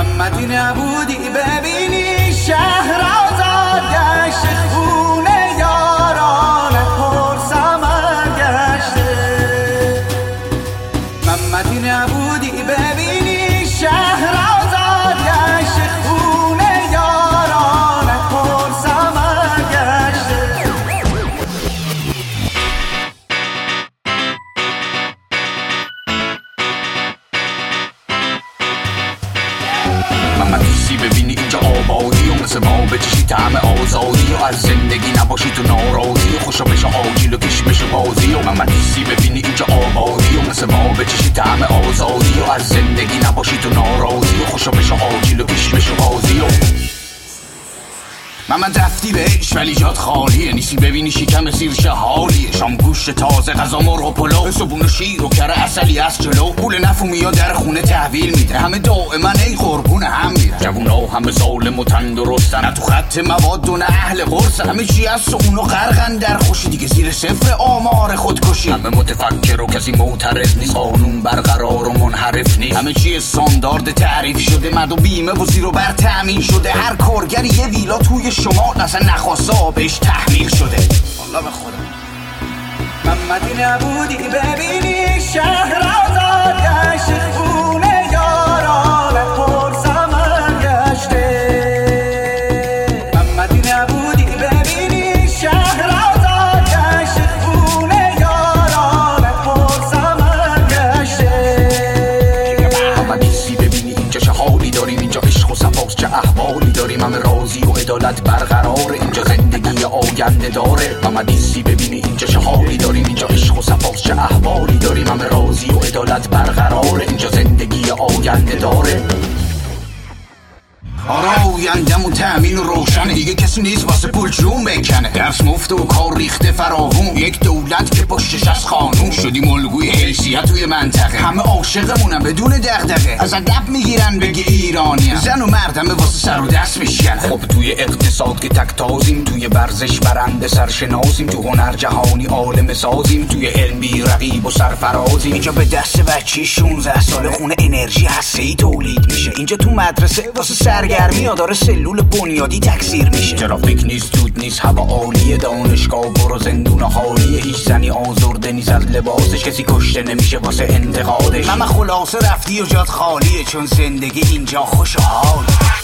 محمد يا ابو دي بابي مثل ما بچشی طعم آزادی و از زندگی نباشی تو ناراضی و خوشا بشه آجیل و کشی بشه بازی و محمد دوستی ببینی اینجا آبادی و مثل ما بچشی طعم آزادی و از زندگی نباشی تو محمد رفتی بهش ولی جات خالیه. نیستی ببینی شکم سیرش حالیه شام گوشت تازه غذا مرغ و پلو. صبون و شیر و کره اصلی از جلو. پول نفومی یا در خونه تحویل میده. همه دائما ای قربون هم میرن. جوونا همه ظالم و تندرستن. نه تو خط مواد و نه اهل قرصن همه چی از سون و غرقن در خوشی. دیگه زیر صفر آمار خودکشی. همه متفکر و کسی معترض نیست. قانون برقرار و منحرف نیست. همه چی استاندارد تعریف شده. مد و بیمه و زیر و بر تأمین شده. هر کارگر یه ویلا توی شما اصلا نخواسته آبش تحمیل شده. والله به خدا. محمدی نبودی ببینی شهر و عدالت برقرار اینجا زندگی آینده داره. محمد نیستی ببینی. اینجا چه حالی داریم؟ اینجا عشق و صفاست چه احوالی داریم؟ همه راضی و عدالت برقرار اینجا زندگی آینده داره. آره آیندم تأمین و روشنه دیگه کسی نیست واسه پول جون بکنه. درس مفته و کار ریخته فراوون یک دولت که پشتش از خانون شدیم الگوی حیثیت توی منطقه. همه عاشقمونن بدون دغدغه. از ادب می‌گیرن بگی ایرانی زن و مرد همه واسه سر و دست میشکنه خب توی اقتصاد که تک تازیم توی ورزش برنده سرشناسیم تو هنر جهانی عالم سازیم توی علم بی رقیب و سرفرازیم. اینجا به دست بچه 16 سال خونه انرژی هسته ای تولید میشه. اینجا تو مدرسه واسه سرگرمی ها داره سلول بنیادی تکثیر میشه. ترافیک نیست دود نیست هوا عالیه دانشگاه برو زندون حالیه هیچ زنی آزرده نیست از لباسش کسی کشته نمیشه واسه انتقادش. ماما خلاصه رفتی و جات خالیه چون زندگی اینجا خوش و حاله